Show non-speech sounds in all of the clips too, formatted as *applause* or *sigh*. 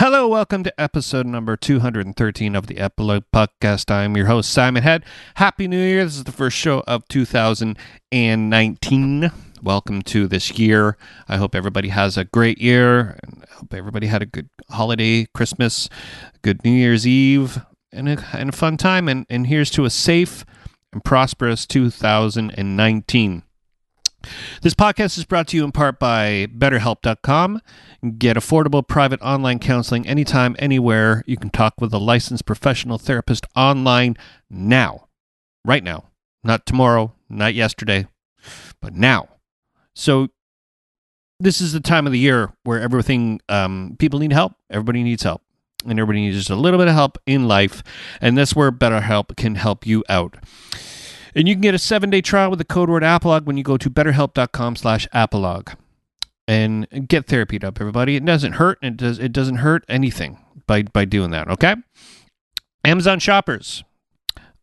Hello, welcome to episode number 213 of the Apolog Podcast. I'm your host, Simon Head. Happy New Year. This is the first show of 2019. Welcome to this year. I hope everybody has a great year. And I hope everybody had a good holiday, Christmas, good New Year's Eve, and a, and a fun time. And, and here's to a safe and prosperous 2019. This podcast is brought to you in part by BetterHelp.com. Get affordable private online counseling anytime, anywhere. You can talk with a licensed professional therapist online now, right now, not tomorrow, not yesterday, but now. So, this is the time of the year where everything, um, people need help. Everybody needs help. And everybody needs just a little bit of help in life. And that's where BetterHelp can help you out. And you can get a seven day trial with the code word Apolog when you go to betterhelp.com slash Apolog. And get therapied up, everybody. It doesn't hurt, it does it doesn't hurt anything by by doing that, okay? Amazon shoppers.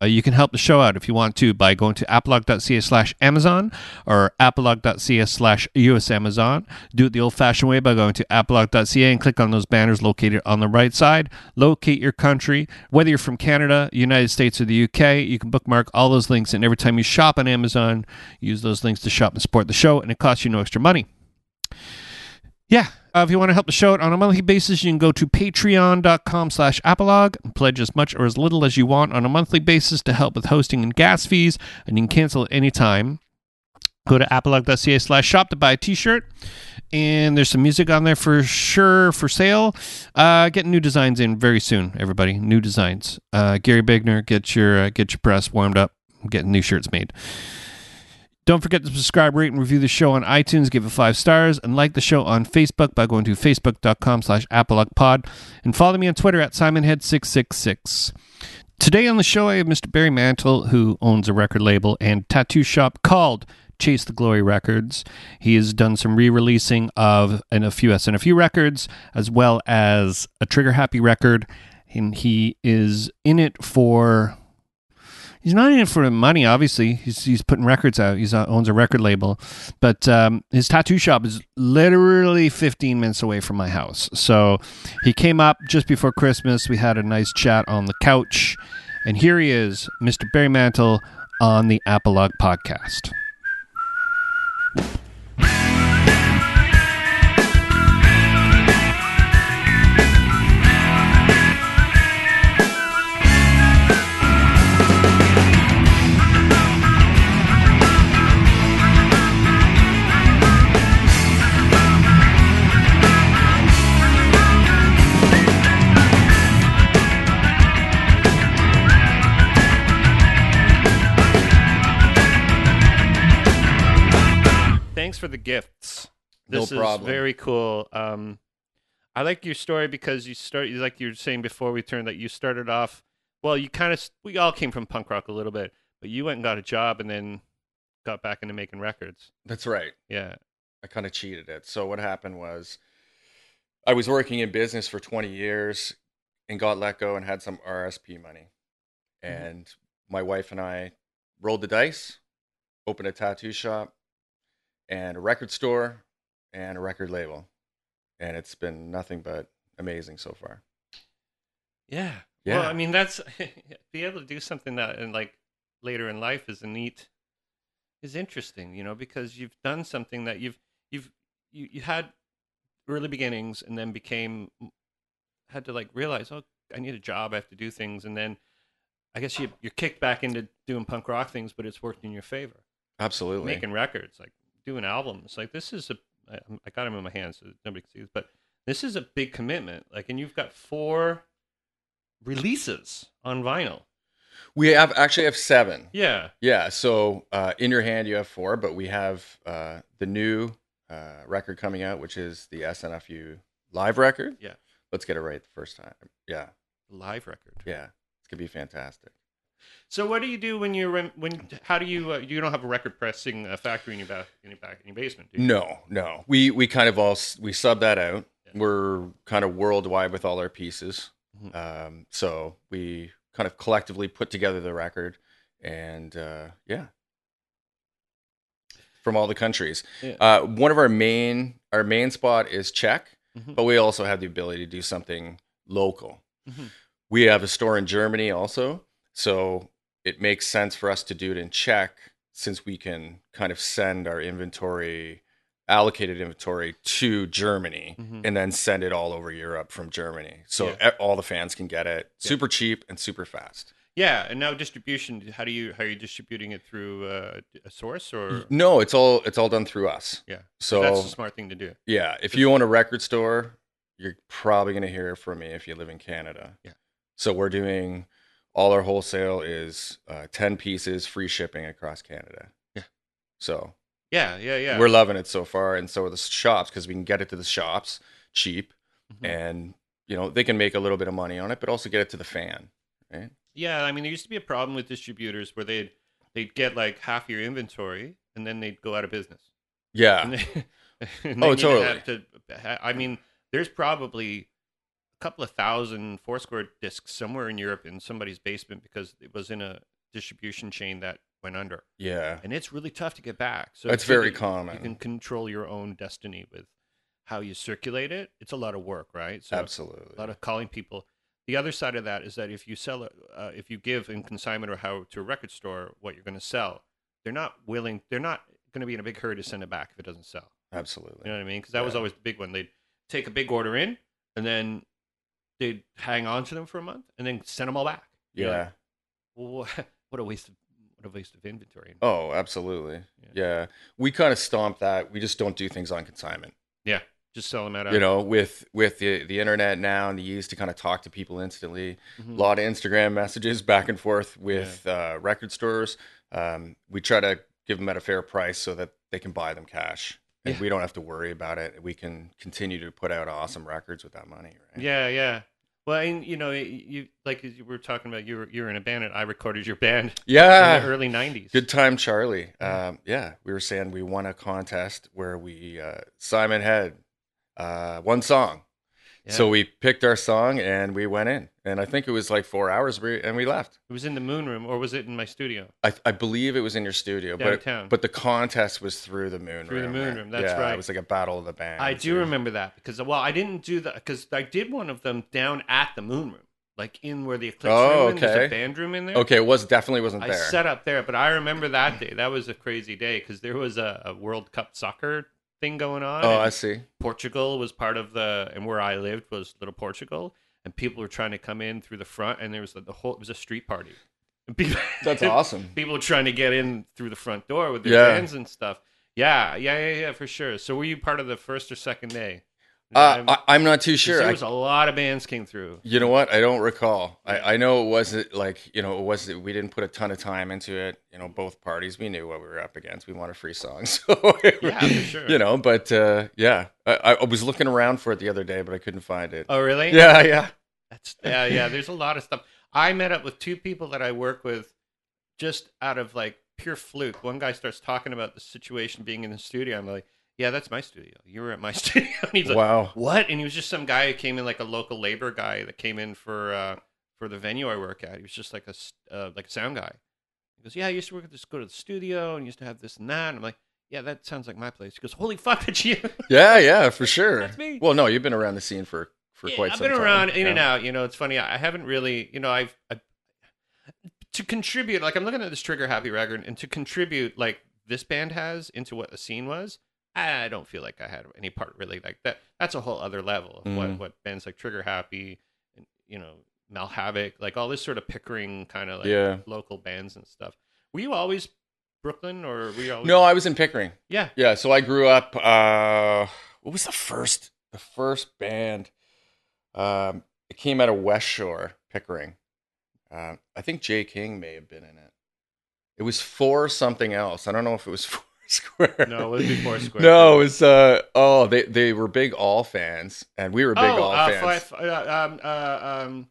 Uh, you can help the show out if you want to by going to apolog.ca slash Amazon or apolog.ca slash US Amazon. Do it the old fashioned way by going to apolog.ca and click on those banners located on the right side. Locate your country. Whether you're from Canada, United States, or the UK, you can bookmark all those links. And every time you shop on Amazon, use those links to shop and support the show, and it costs you no extra money. Yeah. Uh, if you want to help the show out on a monthly basis, you can go to patreon.com slash apolog and pledge as much or as little as you want on a monthly basis to help with hosting and gas fees, and you can cancel at any time. Go to apolog.ca slash shop to buy a t-shirt. And there's some music on there for sure for sale. Uh, getting new designs in very soon, everybody. New designs. Uh, Gary Bigner, get your uh, get your press warmed up. Getting new shirts made. Don't forget to subscribe, rate, and review the show on iTunes. Give it five stars, and like the show on Facebook by going to facebook.com slash apologpod. And follow me on Twitter at simonhead666. Today on the show, I have Mr. Barry Mantle, who owns a record label and tattoo shop called Chase the Glory Records. He has done some re-releasing of and a few SNFU records, as well as a Trigger Happy record. And he is in it for he's not in it for the money. Obviously, he's he's putting records out. He owns a record label, but um, his tattoo shop is literally 15 minutes away from my house. So he came up just before Christmas. We had a nice chat on the couch, and here he is, Mr. Barry Mantle, on the Apolog podcast. For the gifts. No This is problem. very cool. Um, I like your story because you start, like you were saying before we turned, that you started off. Well, you kind of, we all came from punk rock a little bit, but you went and got a job and then got back into making records. That's right. Yeah. I kind of cheated it. So what happened was I was working in business for 20 years and got let go and had some RSP money. And my wife and I rolled the dice, opened a tattoo shop and a record store and a record label. And it's been nothing but amazing so far. Yeah. Yeah. Well, I mean, that's *laughs* be able to do something that and like later in life is a neat is interesting, you know, because you've done something that you've you've you, you had early beginnings and then became had to like realize, oh, I need a job, I have to do things, and then I guess you you're kicked back into doing punk rock things, but it's worked in your favor. Absolutely. Making records, like doing albums, like this is a I, I got them in my hands, so nobody can see this, but this is a big commitment. Like, and you've got four releases on vinyl. we have actually have seven. Yeah. Yeah, so uh, in your hand you have four, but we have uh, the new uh, record coming out, which is the SNFU live record. Yeah. Let's get it right the first time. Yeah, Live record. yeah, it's gonna be fantastic. So what do you do when you're when? How do you? Uh, you don't have a record pressing uh, factory in your back in your back in your basement, do you? No, no, we we kind of all we sub that out. Yeah. We're kind of worldwide with all our pieces, Mhm. um, so we kind of collectively put together the record, and uh, yeah, from all the countries. Yeah. Uh, one of our main our main spot is Czech. Mhm. but we also have the ability to do something local. Mhm. We have a store in Germany also, so it makes sense for us to do it in Czech since we can kind of send our inventory, allocated inventory to Germany Mhm. and then send it all over Europe from Germany. So Yeah. all the fans can get it Yeah. super cheap and super fast. Yeah, and now distribution. How do you how are you distributing it through uh, a source or? No, it's all it's all done through us. Yeah, So that's a smart thing to do. Yeah, if you own a record store, you're probably going to hear from me if you live in Canada. Yeah. So we're doing all our wholesale is uh, 10 pieces, free shipping across Canada. Yeah. So Yeah, yeah, yeah. we're loving it so far. And so are the shops because we can get it to the shops cheap Mhm. and, you know, they can make a little bit of money on it, but also get it to the fan. Right. Yeah, I mean, there used to be a problem with distributors where they'd they'd get like half your inventory and then they'd go out of business. Yeah. And they, *laughs* and Oh, totally. to I mean, there's probably couple of thousand Foursquare discs somewhere in Europe in somebody's basement because it was in a distribution chain that went under, yeah. and it's really tough to get back. So it's very you- common. You can control your own destiny with how you circulate it. It's a lot of work, right? So Absolutely. a lot of calling people. The other side of that is that if you sell, uh, if you give in consignment or how to a record store what you're going to sell, they're not willing. They're not going to be in a big hurry to send it back if it doesn't sell. Absolutely. You know what I mean? Because that was always the big one. They'd take a big order in, and then they'd hang on to them for a month, and then send them all back. You're Yeah. like, *laughs* well, what, a waste of what a waste of inventory. Oh, absolutely. Yeah. Yeah. We kind of stomp that. We just don't do things on consignment. Yeah, just sell them out. You know, with with the the internet now and the ease to kind of talk to people instantly. Mhm. A lot of Instagram messages back and forth with uh, record stores. Um, we try to give them at a fair price so that they can buy them cash, and Yeah. we don't have to worry about it. We can continue to put out awesome records with that money. Right? Yeah, yeah. Well, and you know, you like as you were talking about, you were you were in a band, and I recorded your band in Yeah. the early '90s. Good time, Charlie. Um, yeah, we were saying we won a contest where we uh, Simon had uh, one song, Yeah. so we picked our song and we went in, and I think it was like four hours, we, and we left. it was in the Moon Room, or was it in my studio I, I believe it was in your studio, but downtown? but the contest was through the moon room. Through the. Moon. Room, that's yeah, right. It was like a battle of the bands. I do or- remember that because well, I didn't do that because I did one of them down at the Moon Room, like in where the Eclipse Oh, Room. is. There's a band room in there. Okay, it was definitely wasn't there. I set up there, but I remember that day. That was a crazy day because there was a, a World Cup soccer thing going on. oh, I see. Portugal was part of the, and where I lived was Little Portugal, and people were trying to come in through the front, and there was the, the whole. It was a street party. *laughs* People, That's awesome. *laughs* People were trying to get in through the front door with their Yeah. bands and stuff. Yeah, yeah, yeah, yeah, for sure. So were you part of the first or second day? Uh, I'm- I, I'm not too sure. There was a lot of bands came through. You know what? I don't recall. I, I know it wasn't like you know it wasn't. We didn't put a ton of time into it. You know, both parties we knew what we were up against. We wanted free songs, *laughs* so Yeah, for sure. You know, but uh, yeah, I, I was looking around for it the other day, but I couldn't find it. Oh, really? Yeah, yeah. That's yeah, yeah. There's a lot of stuff. I met up with two people that I work with, just out of like pure fluke. One guy starts talking about the situation being in the studio. I'm like, yeah, that's my studio. You were at my *laughs* studio. And he's like, wow. what? And he was just some guy who came in, like a local labor guy that came in for uh, for the venue I work at. He was just like a uh, like a sound guy. He goes, yeah, I used to work at this, go to the studio, and used to have this and that. And I'm like, yeah, that sounds like my place. He goes, holy fuck, that's you. *laughs* Yeah, yeah, for sure. That's me. Well, no, you've been around the scene for for Yeah, quite I've some been time. around in and out. You know, it's funny. I haven't really, you know, I've, i to contribute. Like I'm looking at this Trigger Happy record, and to contribute like this band has into what the scene was. I don't feel like I had any part really like that. That's a whole other level of what Mhm. what bands like Trigger Happy, and you know, Malhavoc, like all this sort of Pickering kind of like Yeah. local bands and stuff. Were you always Brooklyn, or were you always? No, I was in Pickering. Yeah. Yeah, so I grew up. Uh, what was the first the first band? Um, it came out of West Shore, Pickering. Uh, I think Jay King may have been in it. It was for something else. I don't know if it was *laughs* for Square. No, it was before *laughs* Square. No, it was. Uh, oh, they they were big All fans, and we were big oh, All uh, fans. five, uh, um, uh, um,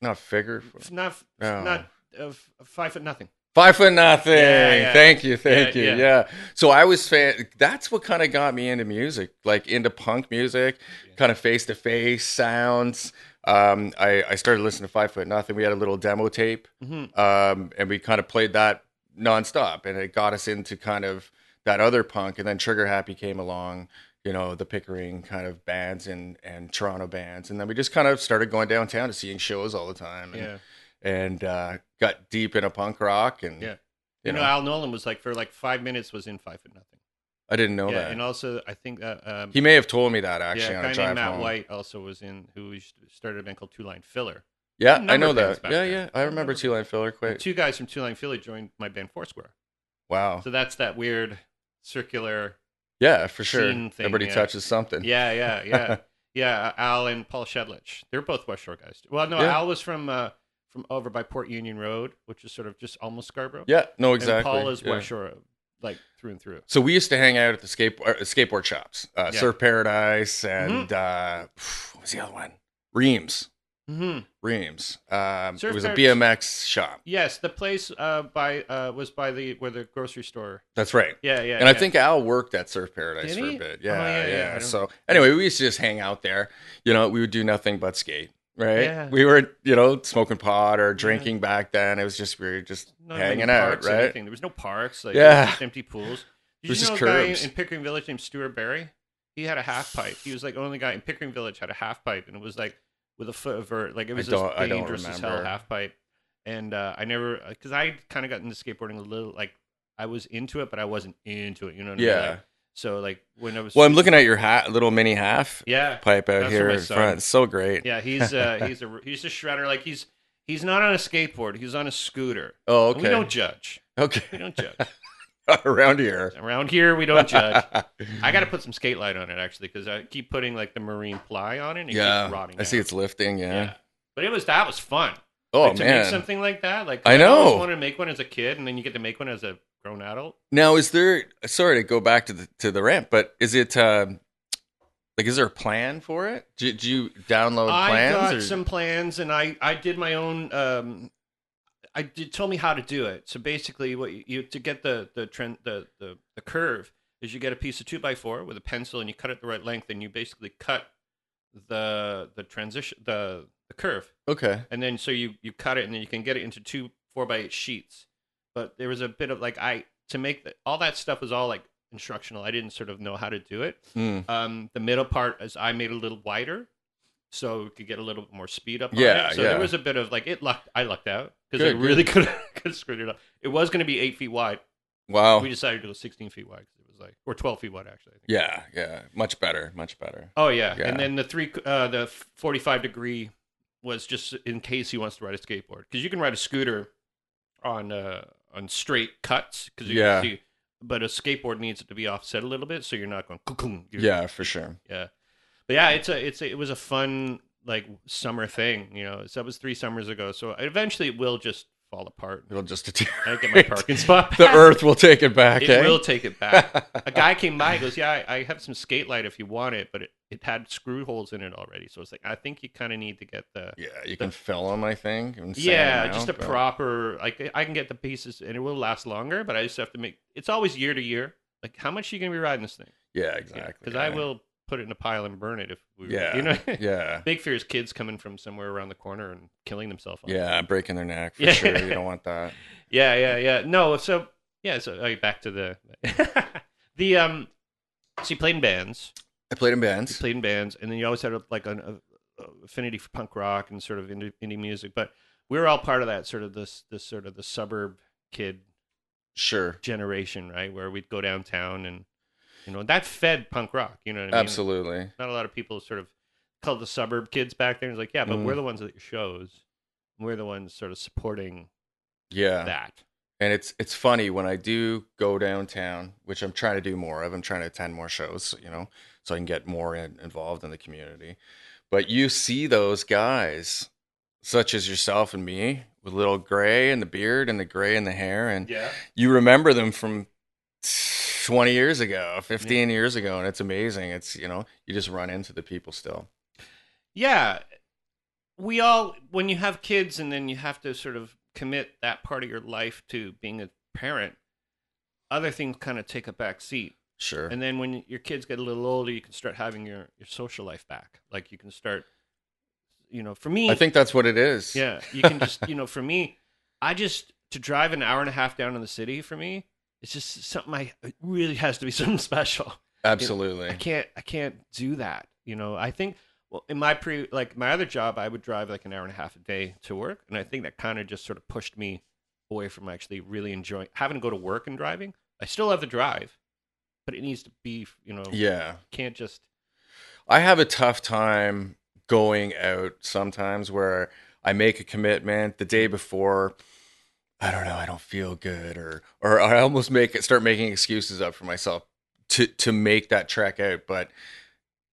Not figure. not No. not uh, five foot nothing. Five foot nothing. Yeah, yeah. Thank you, thank Yeah, you. yeah. So I was fan. That's what kind of got me into music, like into punk music, kind of face to face sounds. Um, I I started listening to Five Foot Nothing. We had a little demo tape, Mm-hmm. um, and we kind of played that nonstop, and it got us into kind of that other punk. And then Trigger Happy came along, you know, the Pickering kind of bands and and Toronto bands, and then we just kind of started going downtown to seeing shows all the time, and, Yeah. and uh, got deep into punk rock, and Yeah. you You know, know, Al Nolan was like for like five minutes was in Five Foot Nothing. I didn't know yeah, that. and also I think that um, he may have told me that actually yeah, on a guy named Matt home. White also was in who started a band called Two Line Filler. Yeah, I know that. Yeah, then. yeah, I remember Two Line Filler quick. Two guys from Two Line Filler joined my band Foursquare. Wow. So that's that weird circular. Yeah, for sure. thing, Everybody yeah. touches something. Yeah, yeah, *laughs* yeah, yeah. Al and Paul Shedlich. They're both West Shore guys. Well, no, Yeah. Al was from uh, from over by Port Union Road, which is sort of just almost Scarborough. Yeah, no, And exactly. Paul is yeah. West Shore, like through and through. So we used to hang out at the skate uh, skateboard shops, uh. Surf Paradise, and Mm-hmm. uh, *sighs* what was the other one? Reams. Hmm Reams. Um, it Surf was a BMX shop. Yes, the place uh, by uh, was by the where the grocery store. That's right. Yeah, yeah. And I yeah. think Al worked at Surf Paradise Did for he? a bit. Oh, Yeah, yeah, yeah. yeah, I don't- So anyway, we used to just hang out there. You know, we would do nothing but skate. Right. Yeah. We were, you know, smoking pot or drinking back then. It was just we were just Not even hanging out, parks or right? anything. There was no parks. Like, Yeah. yeah, just empty pools. Did It was you just know a guy curbs. in Pickering Village named Stuart Barry? He had a half pipe. He was like the only guy in Pickering Village had a half pipe, and it was like with a foot of vert. Like it was just dangerous as hell half pipe. And uh, I never because I kind of got into skateboarding a little. Like I was into it, but I wasn't into it. You know what I mean? Yeah. Like, so like when I was Well, I'm looking at your hat, little mini half yeah pipe out here in son. front. It's so great. yeah he's uh *laughs* he's a he's a shredder. Like he's he's not on a skateboard. He's on a scooter. Oh, And okay. We don't judge. Okay, we don't judge. *laughs* *laughs* Around here. Around here, we don't judge. *laughs* I got to put some Skatelite on it actually because I keep putting like the marine ply on it. And it yeah. keeps rotting. I see it's lifting. Yeah. yeah. But it was that was fun. Oh Like, to man. make something like that. Like I I always know. wanted to make one as a kid, and then you get to make one as a grown adult. Now, is there? Sorry to go back to the to the ramp, but is it um, like is there a plan for it? Did, you download I got or- some plans, and I I did my own. Um, I did told me how to do it. So basically, what you, you to get the the trend the, the the curve is you get a piece of two by four with a pencil, and you cut it the right length, and you basically cut the the transition the the curve, Okay. and then so you you cut it, and then you can get it into two four by eight sheets. But there was a bit of like I to make the, all that stuff was all like instructional. I didn't sort of know how to do it. Hmm. Um, the middle part is I made a little wider, so we could get a little bit more speed up. on Yeah, it. So yeah. there was a bit of like it lucked. I lucked out because I Good, really could have *laughs* screwed it up. It was going to be eight feet wide. Wow. We decided to go sixteen feet wide because it was like or twelve feet wide actually. I think. Yeah. Yeah. Much better. Much better. Oh yeah. Yeah. and then the three uh, the forty five degree was just in case he wants to ride a skateboard because you can ride a scooter on uh, on straight cuts because you Yeah. can see. But a skateboard needs it to be offset a little bit, so you're not going. "Cuckoo." You're- Yeah, for sure. yeah but yeah it's a it's a, it was a fun like summer thing you know so that was three summers ago so eventually it will just fall apart It'll just i get my parking *laughs* spot the earth will take it back. it eh? will take it back *laughs* a guy came by and goes yeah I, I have some Skatelite if you want it but it, it had screw holes in it already so it's like i think you kind of need to get the yeah, you can fill them. I think. yeah just a but- proper like i can get the pieces and it will last longer but i just have to make it's always year to year like how much are you gonna be riding this thing Yeah, exactly. because i will put it in a pile and burn it if we were- Yeah. you know *laughs* Yeah. Big fear is kids coming from somewhere around the corner and killing themselves. it. Yeah, breaking their neck for Yeah. sure. You don't *laughs* want that. yeah, yeah, yeah. No, so yeah, so okay, back to the *laughs* the um. So you played in bands, I played in you bands. played in bands, and then you always had a, like an a, a affinity for punk rock and sort of indie, indie music. But we were all part of that sort of this this sort of the suburb kid Sure. generation, right? Where we'd go downtown and you know that fed punk rock. You know what I mean? Absolutely. Not a lot of people sort of called the suburb kids back then. It's like, yeah, but Mm. we're the ones at your shows. We're the ones sort of supporting Yeah. that. And it's it's funny when I do go downtown, which I'm trying to do more of. I'm trying to attend more shows, you know, so I can get more in, involved in the community. But you see those guys, such as yourself and me, with little gray and the beard and the gray and the hair, and Yeah. you remember them from 20 years ago, 15 years ago, and it's amazing. It's you know, you just run into the people still. Yeah. We all, when you have kids and then you have to sort of commit that part of your life to being a parent, other things kind of take a back seat. Sure. And then when your kids get a little older, you can start having your, your social life back. Like you can start, you know, for me, I think that's what it is. Yeah, you can just you know, for me, I just to drive an hour and a half down in the city for me, it's just something I it really has to be *laughs* something special. Absolutely. I can't I can't do that. You know, I think well in my pre like my other job I would drive like an hour and a half a day to work and I think that kind of just sort of pushed me away from actually really enjoying having to go to work and driving. I still have the drive, but it needs to be, you know, yeah. can't just I have a tough time going out sometimes where I make a commitment the day before. I don't know. I don't feel good, or or I almost make it start making excuses up for myself to to make that track out. But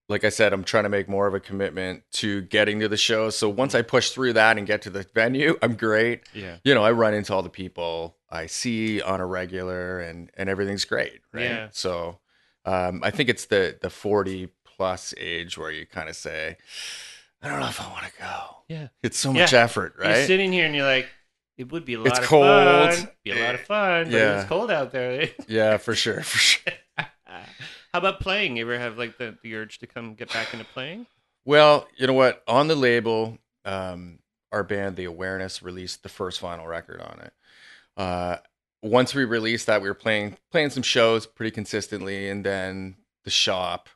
like I said, I'm trying to make more of a commitment to getting to the show. So once I push through that and get to the venue, *laughs* I'm great. yeah. You know, I run into all the people I see on a regular, and and everything's great, right? Yeah. So um, I think it's the the 40 plus age where you kind of say, I don't know if I want to go. Yeah. It's so much effort, You're right? sitting here and you're like it would be a lot It's of cold. fun. Be a lot of fun, but Yeah. it's cold out there. *laughs* yeah, for sure, for sure. How about playing? You ever have like the, the urge to come get back into playing? Well, you know what? On the label, um, our band, The Awareness, released the first vinyl record on it. Uh, once we released that, we were playing playing some shows pretty consistently, and then the shop,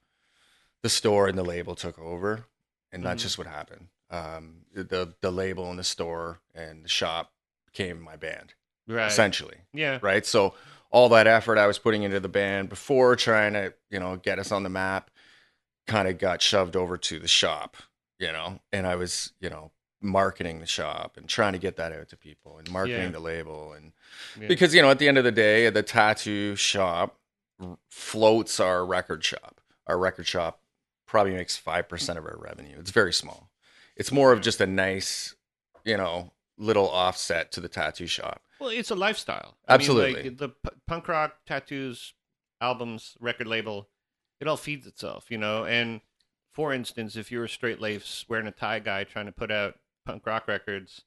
the store, and the label took over, and that's Mhm. just what happened. Um, the the label and the store and the shop became my band Right. essentially. Yeah. right? So all that effort I was putting into the band before trying to, you know, get us on the map kind of got shoved over to the shop, you know, and I was, you know, marketing the shop and trying to get that out to people and marketing Yeah. the label and Yeah. because you know at the end of the day the tattoo shop floats our record shop. Our record shop probably makes 5% of our revenue. It's very small. It's more of just a nice, you know, little offset to the tattoo shop. Well, it's a lifestyle. I mean, Absolutely. like, the p- punk rock tattoos, albums, record label, it all feeds itself, you know. And for instance, if you're a straight laced wearing a tie guy trying to put out punk rock records,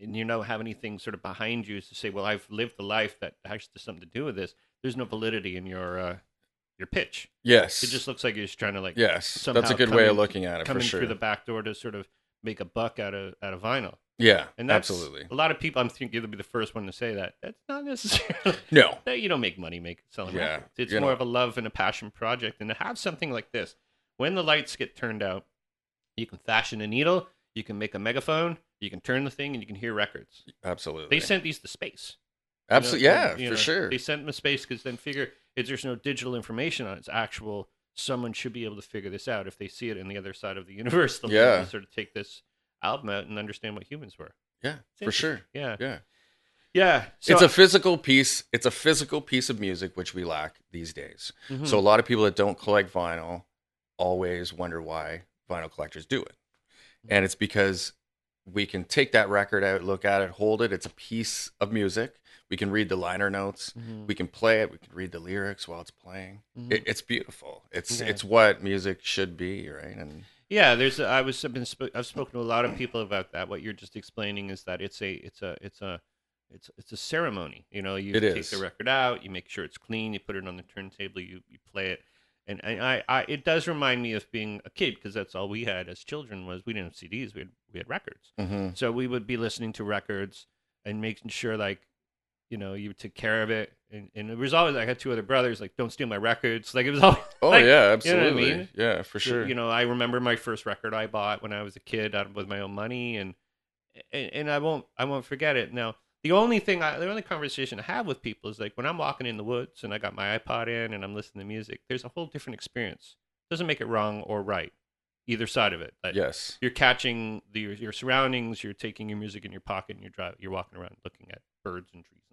and you don't have anything sort of behind you to say, "Well, I've lived the life that has something to do with this," there's no validity in your uh, your pitch. Yes. It just looks like you're just trying to like Yes, that's a good way of looking at it Coming for sure. through the back door to sort of make a buck out of out of vinyl. Yeah, And that's absolutely. a lot of people. I'm thinking you'll be the first one to say that. That's not necessarily. *laughs* No, *laughs* that you don't make money make selling Yeah, records. It's more know. of a love and a passion project. And to have something like this, when the lights get turned out, you can fashion a needle, you can make a megaphone, you can turn the thing, and you can hear records. absolutely. They sent these to space. you know, absolutely, yeah, you for sure. They sent them to space because then figure if there's no digital information on it, it's actual. Someone should be able to figure this out if they see it in the other side of the universe. They'll Yeah. sort of take this album out and understand what humans were. yeah, for sure. Yeah, Yeah, yeah. it's a physical piece. It's a physical piece of music which we lack these days. Mhm. So a lot of people that don't collect vinyl always wonder why vinyl collectors do it, and it's because we can take that record out, look at it, hold it. It's a piece of music. We can read the liner notes. Mhm. We can play it. We can read the lyrics while it's playing. Mhm. It, it's beautiful. It's Yeah. it's what music should be, right? And Yeah, there's. I was. I've been. I've spoken to a lot of people about that. What you're just explaining is that it's a. It's a. It's a. It's it's a ceremony. You know, you It take is. the record out, you make sure it's clean, you put it on the turntable, you you play it, and, and I, I it does remind me of being a kid because that's all we had as children was we didn't have CDs, we had we had records, Mhm. so we would be listening to records and making sure like, you know, you took care of it, and, and it was always I had two other brothers like don't steal my records, like it was *laughs* always oh like, yeah, you know I absolutely, mean? yeah, for sure. You know, I remember my first record I bought when I was a kid out with my own money, and and, and I won't I won't forget it. Now, the only thing I, the only conversation I have with people is like when I'm walking in the woods and I got my iPod in and I'm listening to music. There's a whole different experience. It Doesn't make it wrong or right, either side of it. But yes, you're catching the, your, your surroundings. You're taking your music in your pocket and you're driving. You're walking around looking at birds and trees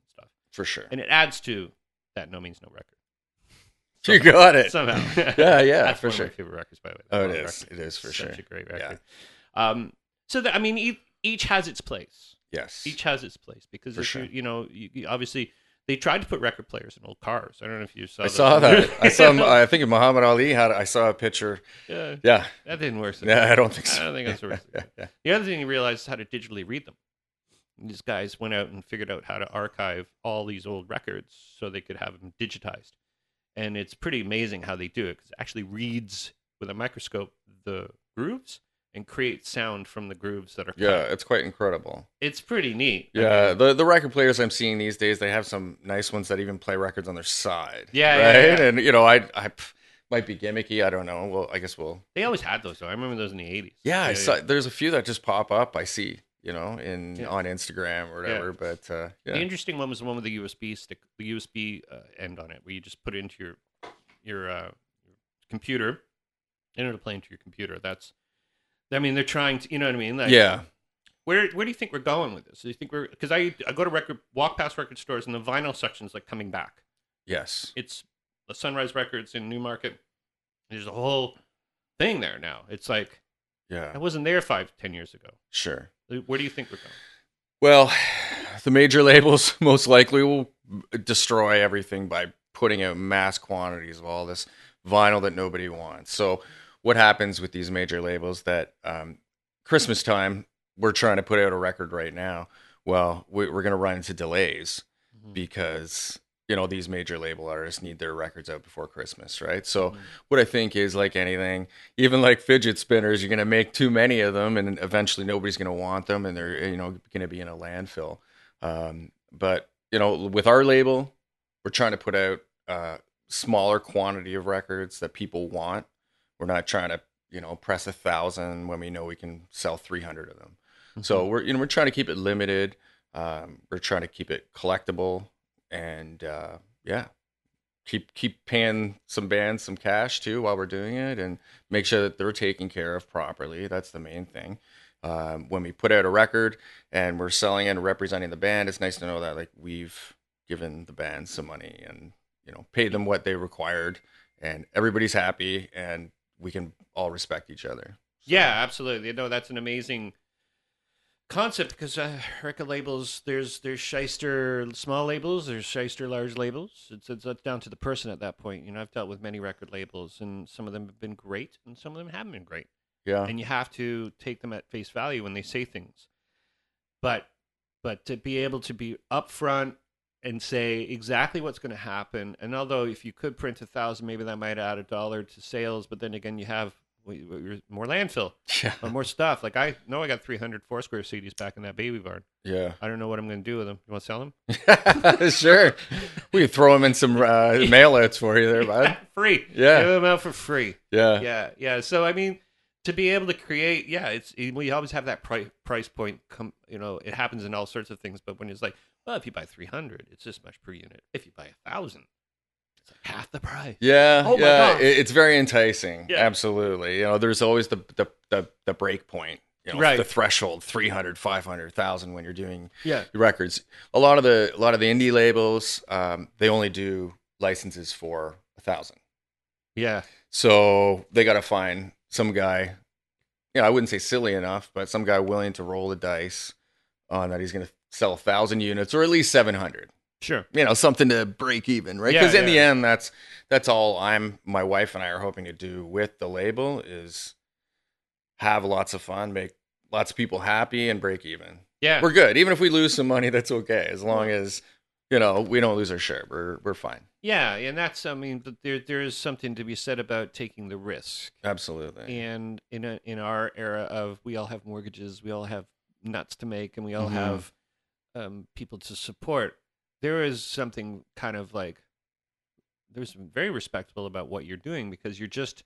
for sure. and it adds to that. Nomeansno record. *laughs* You got it. *laughs* Somehow, Yeah, yeah, That's for one sure. of my favorite records, by the way. Oh, That it is. record It is for Such sure. a great Yeah. record. Um, so that I mean, each, each has its place. Yes. Each has its place because For if sure. you, you know, you, you- obviously they tried to put record players in old cars. I don't know if you saw. I saw that. I saw. *laughs* I think Muhammad Ali had. I saw a picture. yeah, Yeah. that didn't work. so Yeah. I don't think so. I don't think that's worth yeah, it. yeah. The other thing you realize is how to digitally read them. These guys went out and figured out how to archive all these old records so they could have them digitized. And it's pretty amazing how they do it because it actually reads with a microscope the grooves and creates sound from the grooves that are cut. Yeah, it's quite incredible. It's pretty neat. I Yeah, mean, the the record players I'm seeing these days, they have some nice ones that even play records on their side. Yeah, yeah, right. yeah. And you know, I I might be gimmicky. I don't know. Well, I guess we'll. They always had those though. I remember those in the eighties. Yeah, I saw, there's a few that just pop up. I see, you know, in Yeah. on Instagram or whatever. But uh, yeah, The interesting one was the one with the USB stick, the USB uh, end on it, where you just put it into your your, uh, your computer, and it'll play into your computer. That's, I mean, they're trying to, you know what I mean? Like, yeah, Where where do you think we're going with this? Do you think we're because I I go to record walk past record stores and the vinyl section's like coming back. yes, It's the Sunrise Records in Newmarket. There's a whole thing there now. It's like yeah, I wasn't there five ten years ago. sure. Where do you think we're going? Well, *sighs* the major *laughs* labels *laughs* most likely will destroy everything by putting out mass quantities of all this vinyl that nobody wants. So, what happens with these major labels that um, Christmas time we're trying to put out a record right now? Well, we- we're going to run into delays because you know these major label artists need their records out before Christmas, right? So, what I think is like anything, even like fidget spinners, you're going to make too many of them, and eventually nobody's going to want them, and they're you know going to be in a landfill. Um, but you know, with our label, we're trying to put out a smaller quantity of records that people want. We're not trying to you know press a thousand when we know we can sell 300 of them. So we're you know we're trying to keep it limited. Um, we're trying to keep it collectible, and uh, yeah, keep keep paying some bands some cash too while we're doing it, and make sure that they're taken care of properly. That's the main thing. Um, when we put out a record and we're selling it and representing the band, it's nice to know that like we've given the band some money and you know paid them what they required, and everybody's happy, and we can all respect each other. Yeah, absolutely. No, that's an amazing concept because uh, record labels there's there's shyster small labels, there's shyster large labels. It's, it's it's down to the person at that point. You know, I've dealt with many record labels, and some of them have been great, and some of them haven't been great. Yeah, and you have to take them at face value when they say things. But but to be able to be upfront and say exactly what's going to happen, and although if you could print a thousand, maybe that might add a dollar to sales, but then again, you have we- we- more landfill *laughs* yeah, or more stuff. Like I know I got 300 four square CDs back in that baby barn. yeah. I don't know what I'm going to do with them. You want to sell them? *laughs* sure. We could throw them in some uh, *laughs* mail outs for you there, bud. free. Yeah. Give them out for free. Yeah. yeah yeah so i mean to be able to create yeah it's we always have that price price point come you know it happens in all sorts of things but when it's like well if you buy 300 it's this much per unit if you buy a thousand half the price Yeah. Oh my yeah. gosh. It, it's very enticing. Yeah. Absolutely. You know, there's always the the the, the break point. You know, Right. the threshold 300 500 1000 when you're doing yeah records a lot of the a lot of the indie labels um, they only do licenses for a thousand yeah so they got to find some guy you know i wouldn't say silly enough but some guy willing to roll the dice on that he's going to sell a thousand units or at least 700 sure you know something to break even right Yeah, because in the yeah. end that's that's all i'm my wife and i are hoping to do with the label is have lots of fun make lots of people happy and break even yeah we're good. Even if we lose some money, that's okay. As long as you know we don't lose our shirt, we're we're fine. yeah and that's i mean but there there is something to be said about taking the risk Absolutely. and in a, in our era of we all have mortgages, we all have nuts to make, and we all Mhm. have um, people to support. There is something kind of like there's very respectable about what you're doing because you're just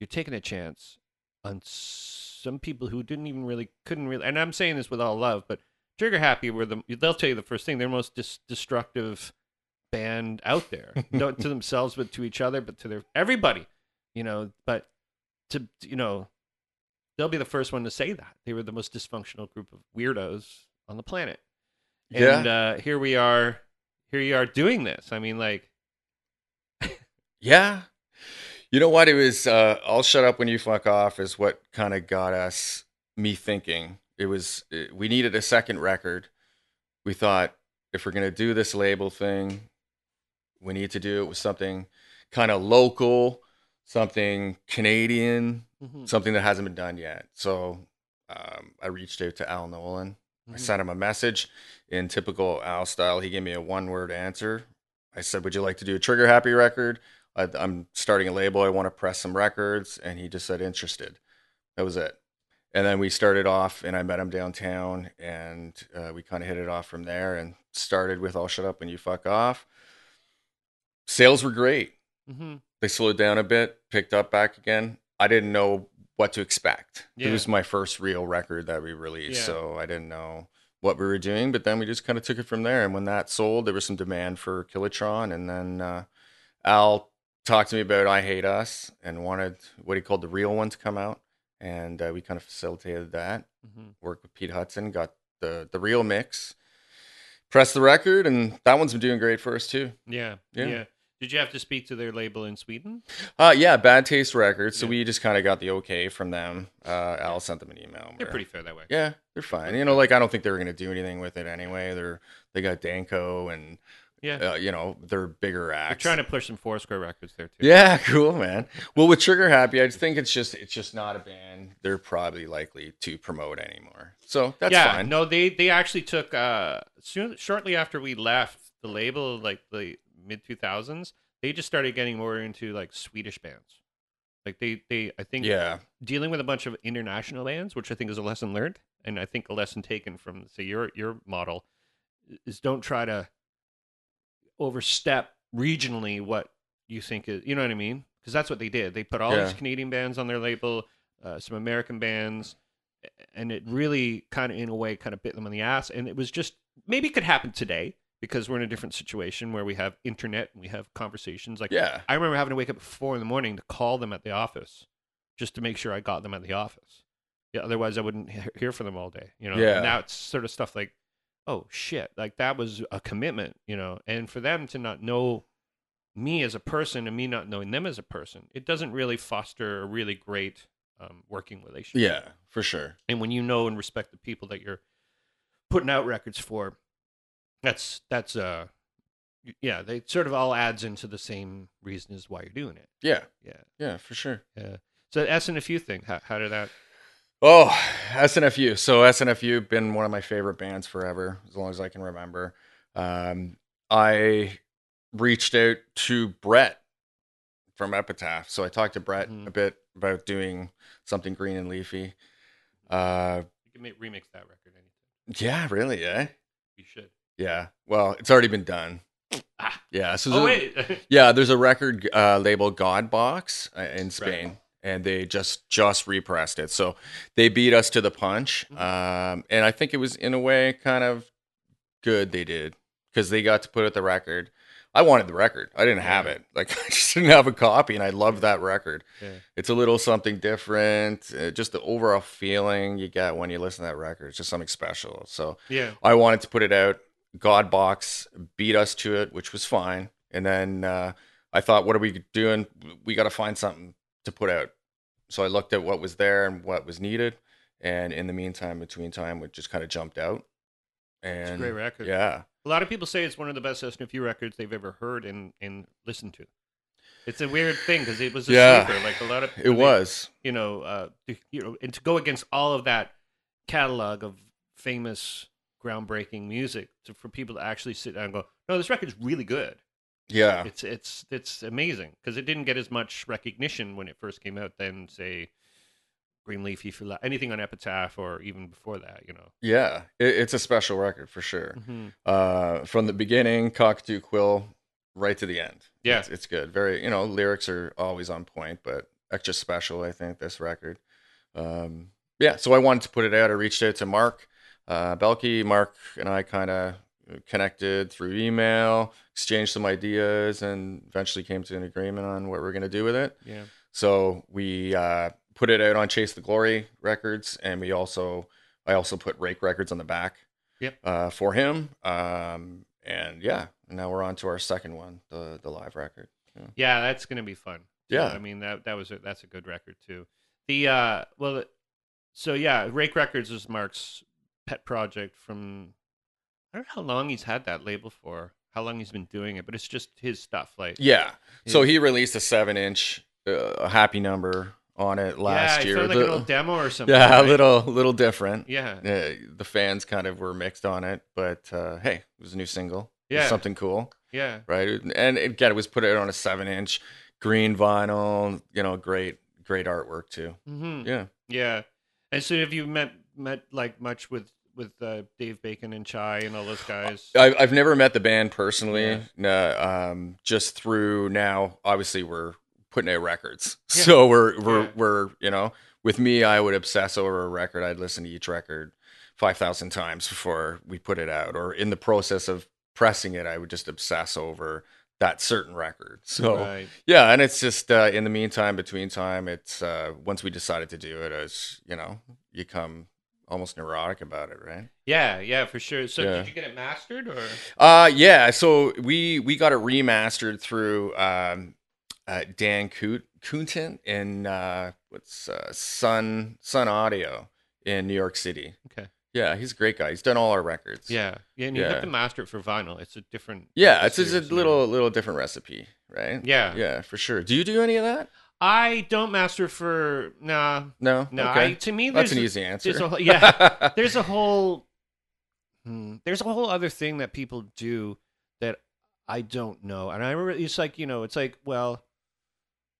you're taking a chance on some people who didn't even really couldn't really. And I'm saying this with all love, but Trigger Happy were the they'll tell you the first thing they're the most dis- destructive band out there, *laughs* not to themselves but to each other, but to their everybody, you know. But to you know, they'll be the first one to say that they were the most dysfunctional group of weirdos on the planet. And uh, here we are, here you are doing this. I mean, like, *laughs* yeah. You know what? It was. Uh, I'll shut up when you fuck off. Is what kind of got us me thinking. It was. It, we needed a second record. We thought if we're gonna do this label thing, we need to do it with something kind of local, something Canadian, mhm, something that hasn't been done yet. So um, I reached out to Al Nolan. I sent him a message in typical Al style. He gave me a one word answer. I said, Would you like to do a Trigger Happy record? I, I'm starting a label. I want to press some records. And he just said, Interested. That was it. And then we started off, and I met him downtown, and uh, we kind of hit it off from there and started with I'll Shut Up When You Fuck Off. Sales were great. Mhm. they slowed down a bit, picked up back again. I didn't know what to expect. Yeah. It was my first real record that we released, Yeah. so I didn't know what we were doing. But then we just kind of took it from there. And when that sold, there was some demand for Kilotron, and then uh, Al talked to me about I Hate Us and wanted what he called the real one to come out, and uh, we kind of facilitated that. Mhm. Worked with Pete Hudson, got the the real mix, pressed the record, and that one's been doing great for us too. Yeah, yeah. Yeah. Did you have to speak to their label in Sweden? Uh, yeah, Bad Taste Records. So Yeah. we just kind of got the okay from them. Uh, Al sent them an email. They're pretty fair that way. Yeah, they're fine. You know, like I don't think they were gonna do anything with it anyway. They're they got Danko and Yeah. uh, you know they're bigger They're acts. trying to push some Foursquare records there too. Yeah, *laughs* cool, man. Well, with Trigger Happy, I just think it's just it's just not a band they're probably likely to promote anymore. So that's yeah, fine. no, they they actually took uh soon shortly after we left the label, like the mid two thousands, they just started getting more into like Swedish bands. Like they they I think Yeah, dealing with a bunch of international bands, which I think is a lesson learned, and I think a lesson taken from say your your model is don't try to overstep regionally what you think is you know what I mean because that's what they did. They put all Yeah. these Canadian bands on their label, uh, some American bands, and it really kind of in a way kind of bit them on the ass. And it was just maybe it could happen today because we're in a different situation where we have internet and we have conversations like yeah, I remember having to wake up at four in the morning to call them at the office just to make sure I got them at the office. Yeah, otherwise I wouldn't hear from them all day. You know. Yeah. And now it's sort of stuff like, oh shit, like that was a commitment. You know, and for them to not know me as a person and me not knowing them as a person, it doesn't really foster a really great um, working relationship. yeah, for sure. And when you know and respect the people that you're putting out records for, that's that's uh yeah, they sort of all adds into the same reason as why you're doing it. Yeah, Yeah. yeah, for sure. Yeah. So SNFU thing. How, how did that? Oh, SNFU. So SNFU been one of my favorite bands forever, as long as I can remember. Um, I reached out to Brett from Epitaph. So I talked to Brett Mhm. a bit about doing something green and leafy. Uh, You can make, remix that record. Anything yeah, really, Yeah. you should. Yeah. Well, it's already been done. Ah. Yeah. So Oh wait. *laughs* yeah, there's a record uh, labeled God Box uh, in Spain, and they just just repressed it. So they beat us to the punch, Mhm. um, and I think it was in a way kind of good they did because they got to put out the record. I wanted the record. I didn't have it. Like *laughs* I just didn't have a copy, and I loved that record. yeah. It's a little something different. Uh, just the overall feeling you get when you listen to that record. It's just something special. So Yeah. I wanted to put it out. God Box beat us to it, which was fine. And then uh, I thought, what are we doing? We got to find something to put out. So I looked at what was there and what was needed. And in the meantime, between time, it just kind of jumped out. It's a And great record. yeah, A lot of people say it's one of the best SNFU records they've ever heard and, and listened to. It's a weird thing because it was a Yeah. sleeper. Like a lot of it was. you know, uh, to- you know, and to go against all of that catalog of famous, groundbreaking music, to, for people to actually sit down and go, no, this record's really good. Yeah. It's it's it's amazing because it didn't get as much recognition when it first came out than say Green Leafy for La- anything on Epitaph or even before that. You know. Yeah. It, it's a special record for sure. Mm-hmm. Uh, from the beginning, Cockatoo Quill, right to the end. Yeah. It's, it's good. Very, you know, lyrics are always on point, but extra special, I think, this record. Um, yeah, so I wanted to put it out. I reached out to Mark uh, Belke. Mark and I kind of connected through email, exchanged some ideas, and eventually came to an agreement on what we're going to do with it. Yeah. So we uh, put it out on Chase the Glory Records, and we also I also put Rake Records on the back. Yep. Uh, for him, um, and yeah, now we're on to our second one, the the live record. Yeah, that's gonna be fun. So, Yeah. I mean that that was a, that's a good record too. The uh, well, the- so yeah, Rake Records is Mark's pet project from. I don't know how long he's had that label for. How long he's been doing it, but it's just his stuff. Like Yeah. So he released a seven inch, uh, happy number on it last yeah, year. Like The- an old demo or something. yeah, right? a little little different. Yeah, Uh, the fans kind of were mixed on it, but uh, hey, it was a new single. Yeah. something cool. yeah, right? And again, it was put out on a seven inch green vinyl. You know, great, great artwork too. hmm Yeah, yeah. And so, have you met met like much with with uh, Dave Bacon and Chi and all those guys? I, I've never met the band personally. Yeah. No, um, just through now. Obviously, we're putting out records. Yeah. *laughs* So we're we're Yeah. we're you know, with me, I would obsess over a record. I'd listen to each record five thousand times before we put it out, or in the process of pressing it, I would just obsess over that certain record. So Right. yeah, and it's just uh, in the meantime, between time, it's uh, once we decided to do it, as you know, you come almost neurotic about it, right? Yeah, yeah, for sure. So Yeah. did you get it mastered or? Uh yeah. So we we got it remastered through um, uh, Dan Coot Coonton in uh, what's uh, Sun Sun Audio in New York City. Okay. Yeah, he's a great guy. He's done all our records. Yeah, yeah, and you Yeah. have to master it for vinyl. It's a different. Yeah, it's just a little little different recipe, right? Yeah. Yeah, for sure. Do you do any of that? I don't master for nah, No. no. Okay. I, to me, That's an easy answer. there's a yeah. *laughs* there's a whole hmm, there's a whole other thing that people do that I don't know. And I remember it's like, you know, it's like, well,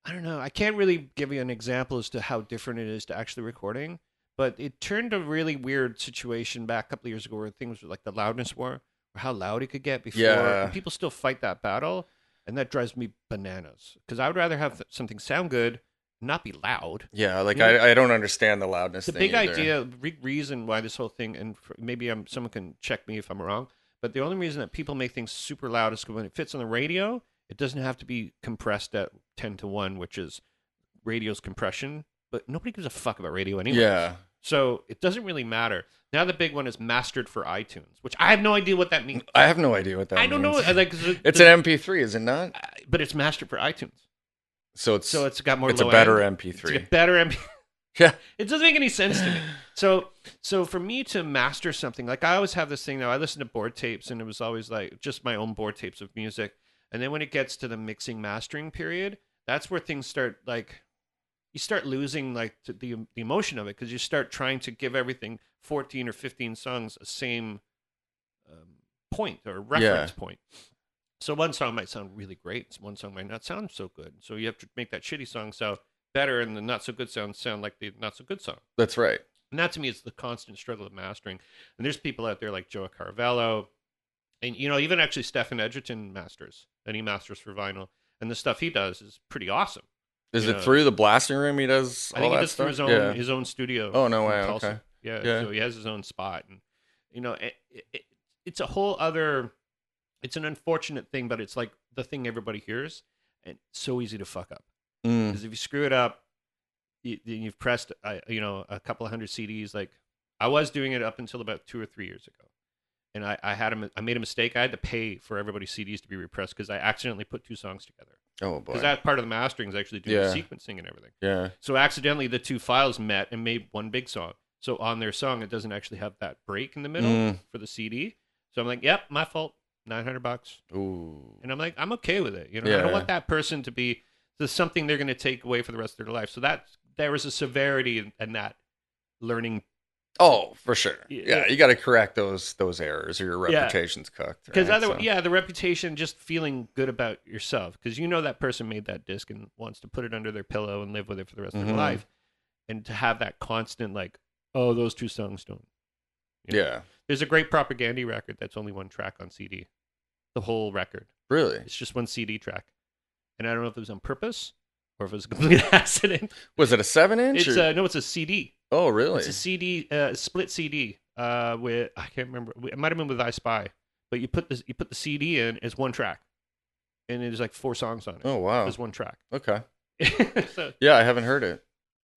I don't know. I can't really give you an example as to how different it is to actually recording, but it turned a really weird situation back a couple of years ago where things were like the loudness war, or how loud it could get before. Yeah. People still fight that battle, and that drives me bananas because I would rather have something sound good, not be loud yeah, like You know- I, I don't understand the loudness. the thing big either. idea, big reason why this whole thing, and maybe I'm someone can check me if I'm wrong, but the only reason that people make things super loud is when it fits on the radio, it doesn't have to be compressed at ten to one, which is radio's compression. But nobody gives a fuck about radio anyway. Yeah. So it doesn't really matter. Now the big one is mastered for iTunes, which I have no idea what that means. I have no idea what that I don't know. means. uh, Like, It's an MP3, is it not? but it's mastered for iTunes, So it's so it's got more. it's a better end. MP3. It's a better MP. Yeah. *laughs* *laughs* It doesn't make any sense to me. So, so for me to master something, like I always have this thing now. I listen to board tapes, and it was always like just my own board tapes of music. And then when it gets to the mixing mastering period, that's where things start like you start losing like the the emotion of it because you start trying to give everything fourteen or fifteen songs a same um, point or reference point. So one song might sound really great, one song might not sound so good. So you have to make that shitty song sound better, and the not so good sounds sound like the not so good song. That's right. And that to me is the constant struggle of mastering. And there's people out there like Joe Carvello, and you know even actually Stephen Egerton masters, and he masters for vinyl, and the stuff he does is pretty awesome. Is it know. through the blasting room he does I think he does through his own yeah. his own studio. Oh, no way, Tulsa. okay. Yeah, Yeah. so he has his own spot, and you know, it, it, it's a whole other. It's an unfortunate thing, but it's like the thing everybody hears, and it's so easy to fuck up. Mm. Because if you screw it up, you, then you've pressed, uh, you know, a couple of hundred CDs. Like I was doing it up until about two or three years ago, and I, I had a, I made a mistake. I had to pay for everybody's CDs to be repressed because I accidentally put two songs together. Oh boy. Because that part of the mastering is actually doing Yeah. the sequencing and everything. yeah. So accidentally, the two files met and made one big song. So on their song, it doesn't actually have that break in the middle Mm. for the CD. So I'm like, yep, my fault. Nine hundred bucks, Ooh. and I'm like, I'm okay with it. You know, I don't want that person to be there's something they're going to take away for the rest of their life. So that there was a severity in, in that learning Oh, for sure. Yeah. Yeah, you got to correct those those errors, or your Yeah. reputation's cooked. because right? other So- yeah, the reputation, just feeling good about yourself because you know that person made that disc and wants to put it under their pillow and live with it for the rest of Mhm. their life, and to have that constant like, oh, those two songs don't. you know? Yeah. There's a great Propagandhi record that's only one track on CD. The whole record. Really? It's just one CD track. And I don't know if it was on purpose or if it was a complete *laughs* accident. Was it a seven inch? It's or- uh, no, it's a CD. Oh, really? It's a CD, uh, split CD. Uh, with I can't remember. It might have been with I Spy, but you put this, you put the CD in as one track, and there's like four songs on it. oh, wow. As one track. Okay. *laughs* so Yeah, I haven't heard it.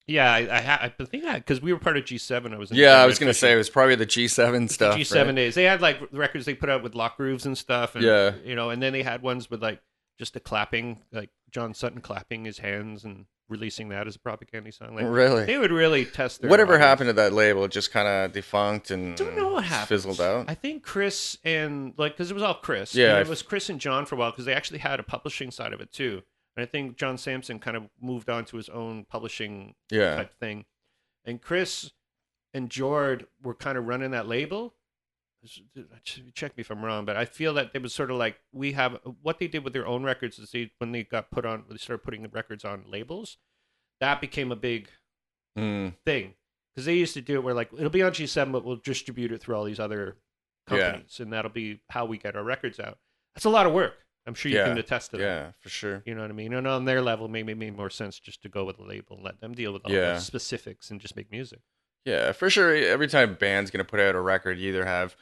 yeah, I, I, ha- I think that because we were part of G7. I was Yeah, I was gonna say it was probably the G7 stuff. the G7 right? days. They had like records they put out with lock grooves and stuff. And, Yeah. You know, and then they had ones with like just the clapping, like John Samson clapping his hands and releasing that as a Propagandhi song. Like Really? they would really test their. Whatever audience. happened to that label? Just kind of defunct and Don't know what happened. fizzled out. I think Chris and like because it was all Chris. Yeah, it was Chris and John for a while because they actually had a publishing side of it too. And I think John Samson kind of moved on to his own publishing yeah. type thing. And Chris and Jord were kind of running that label. Check me if I'm wrong, but I feel that it was sort of like we have what they did with their own records is they when they got put on, they started putting the records on labels. That became a big Mm, thing because they used to do it where like it'll be on G7, but we'll distribute it through all these other Yeah. companies, and that'll be how we get our records out. That's a lot of work. I'm sure you Yeah, can attest to that. Yeah, for sure. You know what I mean? And on their level, maybe it made more sense just to go with a label and let them deal with all Yeah. the specifics and just make music. Yeah, for sure. Every time a band's gonna put out a record, you either have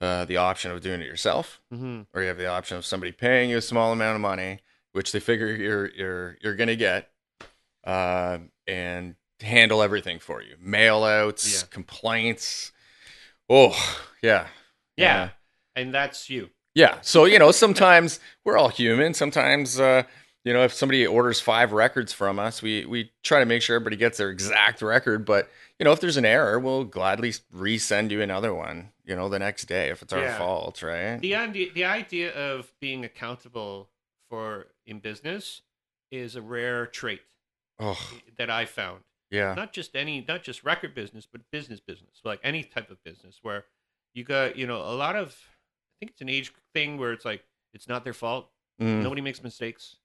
uh, the option of doing it yourself, Mm-hmm. or you have the option of somebody paying you a small amount of money, which they figure you're you're you're gonna get, uh, and handle everything for you. Mail outs, Yeah. complaints. Oh, yeah. Yeah. And that's you. Yeah. So, you know, sometimes we're all human. Sometimes, uh, you know, if somebody orders five records from us, we, we try to make sure everybody gets their exact record. But, you know, if there's an error, we'll gladly resend you another one, you know, the next day if it's our Yeah. fault, right? The idea, the idea of being accountable for in business is a rare trait Oh, that I found. yeah. Not just any, not just record business, but business business, like any type of business where you got, you know, a lot of, I think it's an age thing where it's like, it's not their fault. Mm, Nobody makes mistakes.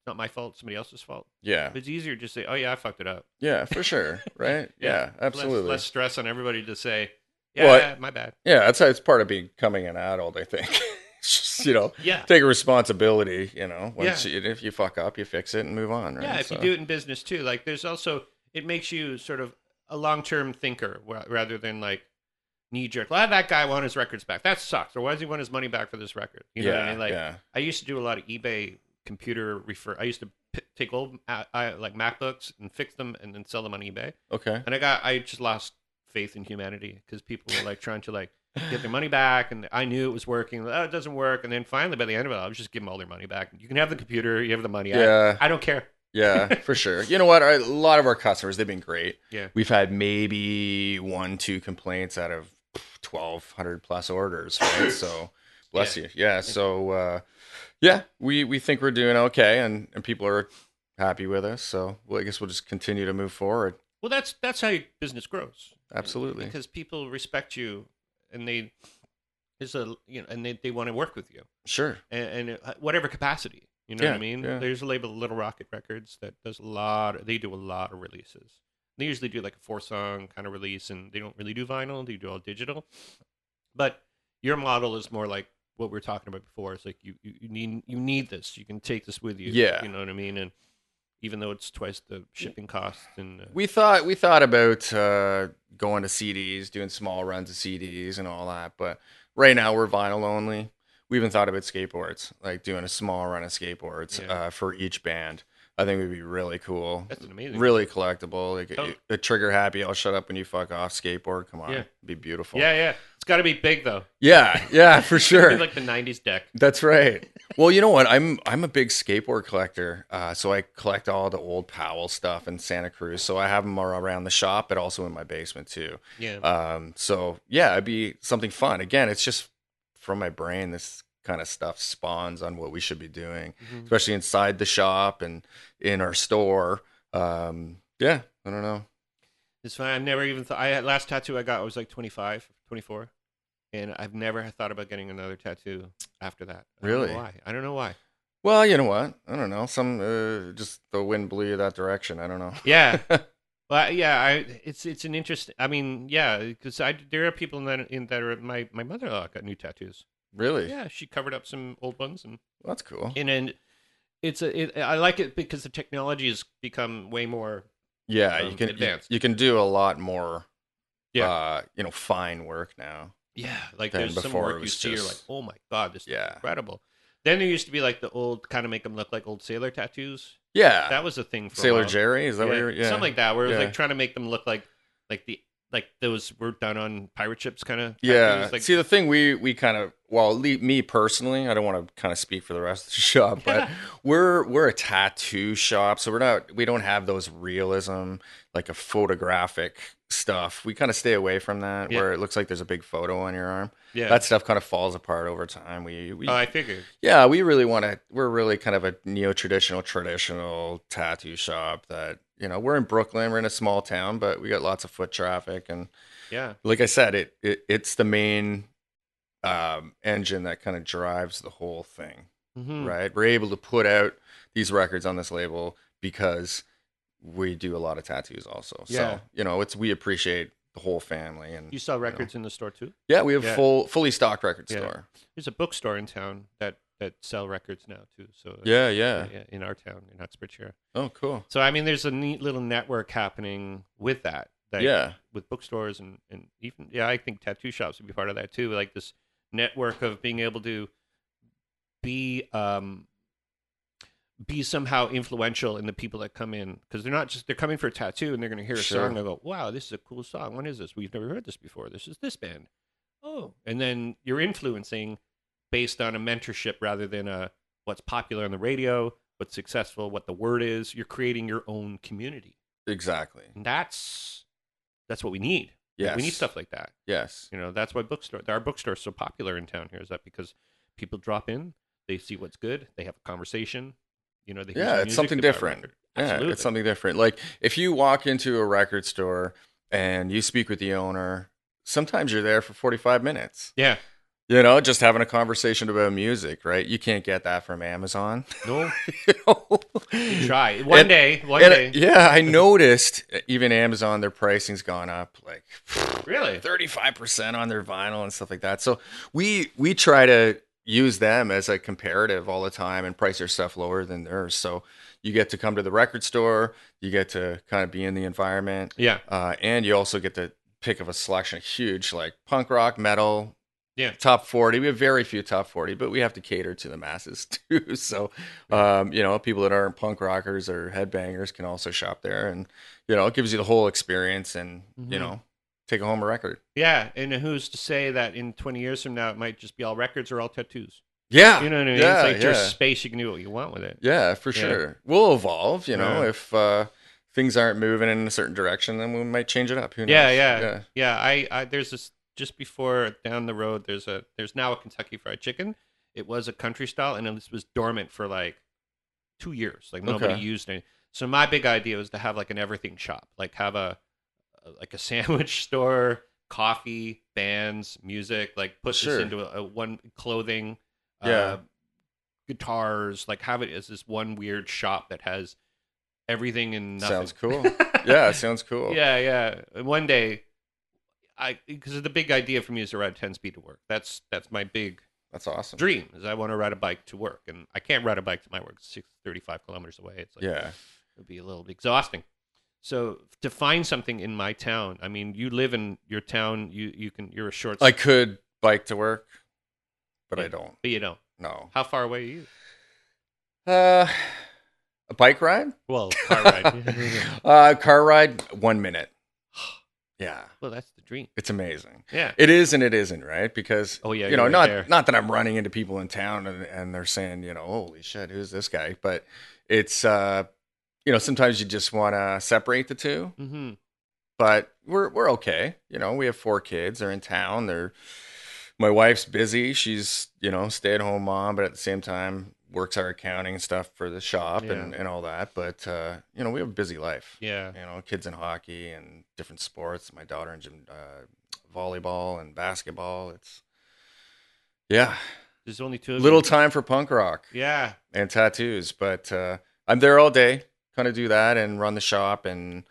It's not my fault. Somebody else's fault. yeah. It's easier to just say, oh, yeah, I fucked it up. Yeah, for sure. *laughs* Right? yeah, Less- absolutely. Less, stress on everybody to say, yeah, Well, my bad. Yeah, that's how it's part of becoming an adult, I think. *laughs* Just, you know, Yeah. take a responsibility, you know, once Yeah. you, if you fuck up, you fix it and move on, right? Yeah, if So- you do it in business too, like there's also it makes you sort of a long-term thinker rather than like knee jerk. Well, that guy want his records back. That sucks. Or why does he want his money back for this record? You know yeah, what I mean? Like yeah. I used to do a lot of eBay computer refer. I used to p- take old uh, I, like MacBooks and fix them and then sell them on eBay. Okay. And I got I just lost faith in humanity because people were like trying to like get their money back, and I knew it was working. Oh, it doesn't work, and then finally by the end of it, I was just giving them all their money back. You can have the computer, you have the money. I- Yeah. I, don't care. Yeah, for sure. You know what? A lot of our customers, they've been great. Yeah. We've had maybe one, two complaints out of 1,200 plus orders, right? So, bless Yeah. you. Yeah. So, uh, yeah, we, we think we're doing okay and, and people are happy with us. So, well, I guess we'll just continue to move forward. Well, that's that's how your business grows. Absolutely. because people respect you, and they there's a you know, and they, they want to work with you, Sure. and, and uh, whatever capacity. You know what I mean? yeah. There's a label, Little Rocket Records, that does a lot. They do a lot of releases. They usually do like a four song kind of release, and they don't really do vinyl. They do all digital. But your model is more like what we were talking about before. It's like you, you, you need you need this. You can take this with you. Yeah. You know what I mean? And even though it's twice the shipping cost, and uh, We thought we thought about uh, going to CDs, doing small runs of CDs and all that, but right now we're vinyl only. We even thought about skateboards, like doing a small run of skateboards Yeah. uh, for each band. I think would be really cool, that's an amazing. really collectible. Like Totally. a, a trigger happy. I'll shut up when you fuck off. Skateboard, come on, Yeah. Be beautiful. Yeah, yeah. It's got to be big though. yeah, yeah, for *laughs* sure. like the '90s deck. That's right. *laughs* Well, you know what? I'm I'm a big skateboard collector, uh, so I collect all the old Powell stuff in Santa Cruz. So I have them around the shop, but also in my basement too. Yeah. Um, so yeah, it'd be something fun. Again, it's just from my brain. This kind of stuff spawns on what we should be doing, Mhm. especially inside the shop and in our store. Um, yeah, I don't know. It's fine. I've never even thought. I had last tattoo I got I was like 25, 24, and I've never thought about getting another tattoo after that. I Really? why? I don't know why. Well, you know what? I don't know. Some uh, just the wind blew you that direction. I don't know. Yeah. *laughs* well, yeah. I it's it's an interest. I mean, yeah, because I there are people in that in that are my my mother in law got new tattoos. Really? Yeah, she covered up some old ones and That's cool. and then it's a it, I like it because the technology has become way more. Yeah, um, you can you, advanced. you can do a lot more. Yeah. uh, you know, fine work now. Yeah, like there's some work you see, you're like, oh my god, this is Yeah. incredible. Then there used to be like the old kind of make them look like old sailor tattoos. Yeah, That was a thing for Sailor. Jerry is that yeah, what you're? Yeah, something like that, where it was Yeah. like trying to make them look like like the like those were done on pirate ships, kind of. Yeah. like, See, the thing we we kind of well, me personally, I don't want to kind of speak for the rest of the *laughs* shop, but we're we're a tattoo shop, so we're not we don't have those realism like a photographic stuff. We kind of stay away from that, Yeah. where it looks like there's a big photo on your arm. yeah. That stuff kind of falls apart over time. We we oh, I figured. yeah, we really want to. We're really kind of a neo traditional, traditional tattoo shop that you know we're in Brooklyn. We're in a small town, but we got lots of foot traffic and Yeah, like I said, it, it it's the main um, engine that kind of drives the whole thing, hmm right? We're able to put out these records on this label because we do a lot of tattoos, also. Yeah. So you know, it's we appreciate the whole family, and You sell records in the store too. yeah, we have Yeah. full fully stocked record Yeah. store. There's a bookstore in town that that sell records now too. So uh, Yeah, yeah. yeah, in our town in Uxbridgeshire. Oh, cool. So I mean, there's a neat little network happening with that. that Yeah. with bookstores and and even yeah, I think tattoo shops would be part of that too. Like this network of being able to be um be somehow influential in the people that come in because they're not just they're coming for a tattoo and they're going to hear a Sure. song and go wow this is a cool song what is this we've never heard this before this is this band oh and then you're influencing based on a mentorship rather than a what's popular on the radio what's successful what the word is you're creating your own community Exactly. and that's that's what we need Yes. we need stuff like that Yes. you know, that's why bookstore our bookstore is so popular in town here. Is that because people drop in, they see what's good, they have a conversation. You know, they hear Yeah, it's something they buy a different. Yeah, it's something different. Like if you walk into a record store and you speak with the owner, sometimes you're there for 45 minutes. Yeah, You know, just having a conversation about music, right? You can't get that from Amazon. no, *laughs* you know? you try one And- day. One and, day, yeah, I noticed even Amazon, their pricing's gone up like really. 35% on their vinyl and stuff like that. So we we try to use them as a comparative all the time and price their stuff lower than theirs. So you get to come to the record store, you get to kind of be in the environment, Yeah, uh, and you also get to pick of a selection of huge like punk rock, metal. Yeah. Top 40. We have very few top 40, but we have to cater to the masses *laughs* too. So, um, you know, people that aren't punk rockers or headbangers can also shop there. And, you know, it gives you the whole experience and, you Mhm. know, take home a record. yeah. And who's to say that in twenty years from now it might just be all records or all tattoos? Yeah. You know what I mean? Yeah, it's like there's yeah. space you can do what you want with it. Yeah, for Yeah. sure. We'll evolve, you know, Yeah. if uh, things aren't moving in a certain direction, then we might change it up. Who knows? Yeah, yeah, yeah. yeah. I, I there's this just before down the road. There's a there's now a Kentucky Fried Chicken. It was a country style, and it was dormant for like two years. Like nobody Okay. used it. So my big idea was to have like an everything shop, like have a like a sandwich *laughs* store, coffee, bands, music. Like put Sure. this into a, a one clothing, Yeah. uh, guitars. Like have it as this one weird shop that has everything and nothing. Sounds cool. *laughs* yeah, sounds cool. Yeah, yeah. And One day, I because the big idea for me is to ride ten speed to work. That's that's my big That's awesome. dream. Is I want to ride a bike to work, and I can't ride a bike to my work. It's six thirty five kilometers away. It's like Yeah. it'd be a little exhausting. So to find something in my town, I mean, you live in your town. You you can you're a short. I could bike to work, but Yeah. I don't. but you know No. how far away are you? Uh, a bike ride? Well, car ride. *laughs* uh, car ride, one minute. *sighs* Yeah. well, that's dream. It's amazing. Yeah. It is and it isn't, right? Because Oh, yeah, you know, right not there. not that I'm running into people in town and, and they're saying, you know, holy shit, who's this guy? But it's uh, you know, sometimes you just want to separate the two. Mm-hmm. But we're we're okay. You know, we have four kids. They're in town. They're my wife's busy. She's you know stay at home mom, but at the same time works our accounting and stuff for the shop and, Yeah. and all that. But uh, you know, we have a busy life Yeah. you know, kids in hockey and different sports. My daughter in gym, uh, volleyball and basketball. It's yeah, There's only two. Of little time for punk rock Yeah. and tattoos, but uh, I'm there all day. Kind of do that and run the shop and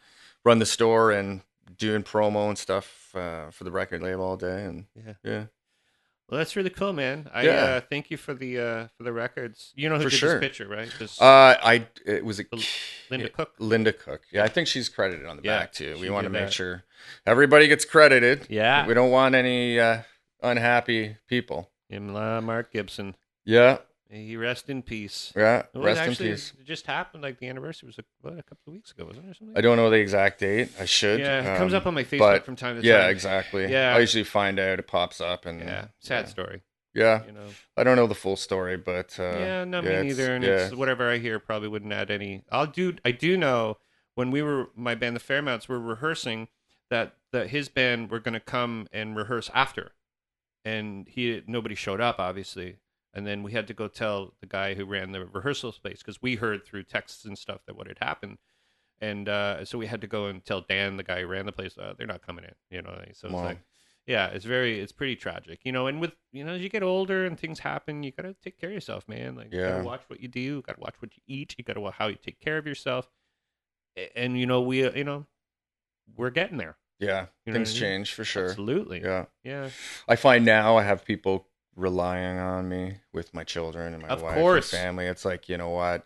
run the store and doing promo and stuff uh, for the record label all day. And Yeah. yeah, Well, that's really cool, man. I Yeah. uh, thank you for the uh, for the records. You know who For did sure. this picture, right? This uh, I it was a Linda Cook. Linda Cook. Yeah, I think she's credited on the Yeah, back too. We want to make that. sure everybody gets credited. Yeah. We don't want any uh, unhappy people. Uh, Mark Gibson. Yeah, He rest in peace. yeah. Well, Rest actually, in peace. It just happened. Like the anniversary was a, what, a couple of weeks ago, wasn't it? Or something? I don't know the exact date. I should. yeah, it comes um, up on my Facebook but from time to Yeah, time. Yeah, exactly. Yeah. I usually find out it pops up and Yeah, sad yeah. story. Yeah, You know. I don't know the full story, but uh, yeah, no, yeah, me neither. And yeah. it's whatever I hear probably wouldn't add any. I'll do. I do know when we were my band, the Fairmounts, were rehearsing that that his band were going to come and rehearse after, and he nobody showed up obviously, and then we had to go tell the guy who ran the rehearsal space because we heard through texts and stuff that what had happened. And uh, so we had to go and tell Dan, the guy who ran the place, uh, they're not coming in. You know, so it's Wow. like, yeah, it's very, it's pretty tragic, you know. And with you know, as you get older and things happen, you gotta take care of yourself, man. Like, you Yeah. gotta watch what you do, you gotta watch what you eat, you gotta watch how you take care of yourself. And you know, we, uh, you know, we're getting there. yeah, You know things I mean? change for sure. Absolutely. Yeah, Yeah. I find now I have people relying on me with my children and my Of wife course. and family. It's like, you know what?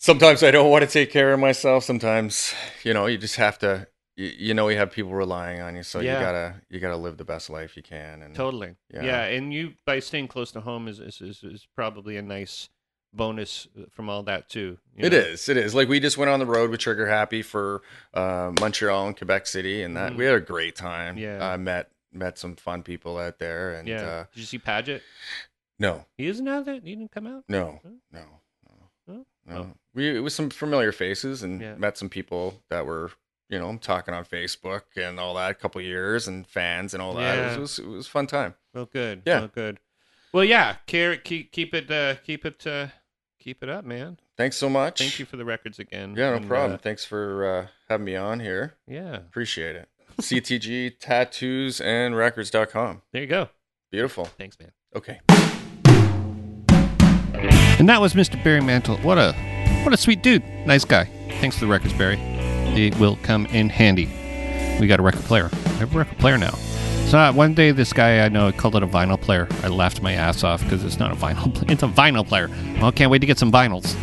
Sometimes I don't want to take care of myself. Sometimes, you know, you just have to you, you know you have people relying on you, so Yeah. you gotta you gotta live the best life you can. And Totally. Yeah. Yeah. and you by staying close to home is is, is, is probably a nice bonus from all that too. you It know? is. It is. Like we just went on the road with Trigger Happy for uh, Montreal and Quebec City, and that Mhm. we had a great time. Yeah. I met met some fun people out there, and Yeah. uh, Did you see Paget? no, He isn't out there. He didn't come out. no, Huh? no, no, Huh? no. Oh. We it was some familiar faces, and Yeah. met some people that were you know talking on Facebook and all that. A couple years and fans and all that. It, was, it was it was fun time. Well, good. Yeah. Well, good. Well, yeah. Care, keep keep it uh, keep it uh, keep it up, man. Thanks so much. Thank you for the records again. Yeah, no And, problem. uh, Thanks for uh, having me on here. yeah. Appreciate it. CTG tattoos and records.com. There you go. Beautiful. Thanks, man. Okay. And that was Mr. Barry Mantle. What a what a sweet dude. Nice guy. Thanks for the records, Barry. It will come in handy. We got a record player. We have a record player now. So one day, this guy I know called it a vinyl player. I laughed my ass off because it's not a vinyl. *laughs* pl- It's a vinyl player. Well, can't wait to get some vinyls.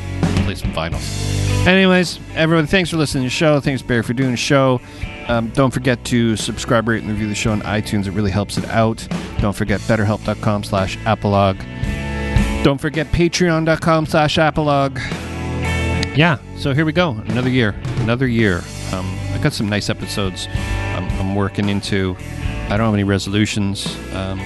Play some vinyls. Anyways, everyone, thanks for listening to the show. Thanks, Barry, for doing the show. Um, don't forget to subscribe, rate, and review the show on iTunes. It really helps it out. Don't forget betterhelp.com slash apolog. Don't forget patreon.com slash apolog. Yeah, so here we go. Another year. Another year. Um, I got some nice episodes I'm, I'm working into. I don't have any resolutions, um,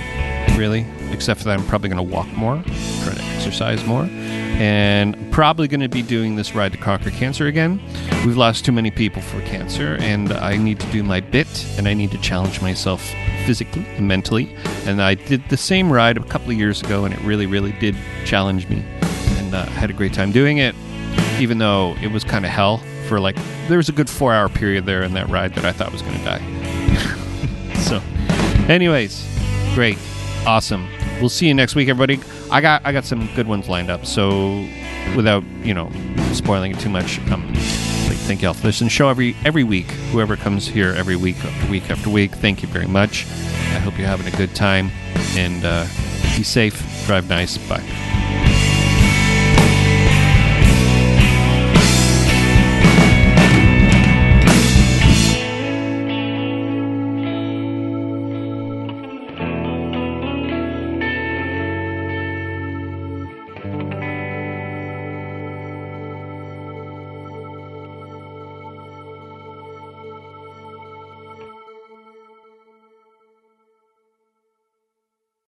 really, except for that I'm probably going to walk more, try to exercise more, and I'm probably going to be doing this ride to conquer cancer again. We've lost too many people for cancer, and I need to do my bit, and I need to challenge myself physically and mentally. And I did the same ride a couple of years ago, and it really, really did challenge me, and uh, I had a great time doing it even though it was kind of hell for like there was a good four hour period there in that ride that I thought was going to die. Anyways, great, awesome. We'll see you next week, everybody. I got I got some good ones lined up. So, without you know spoiling it too much, um, like thank y'all for listening. Show every every week. Whoever comes here every week after week after week, thank you very much. I hope you're having a good time and uh, be safe. Drive nice. Bye.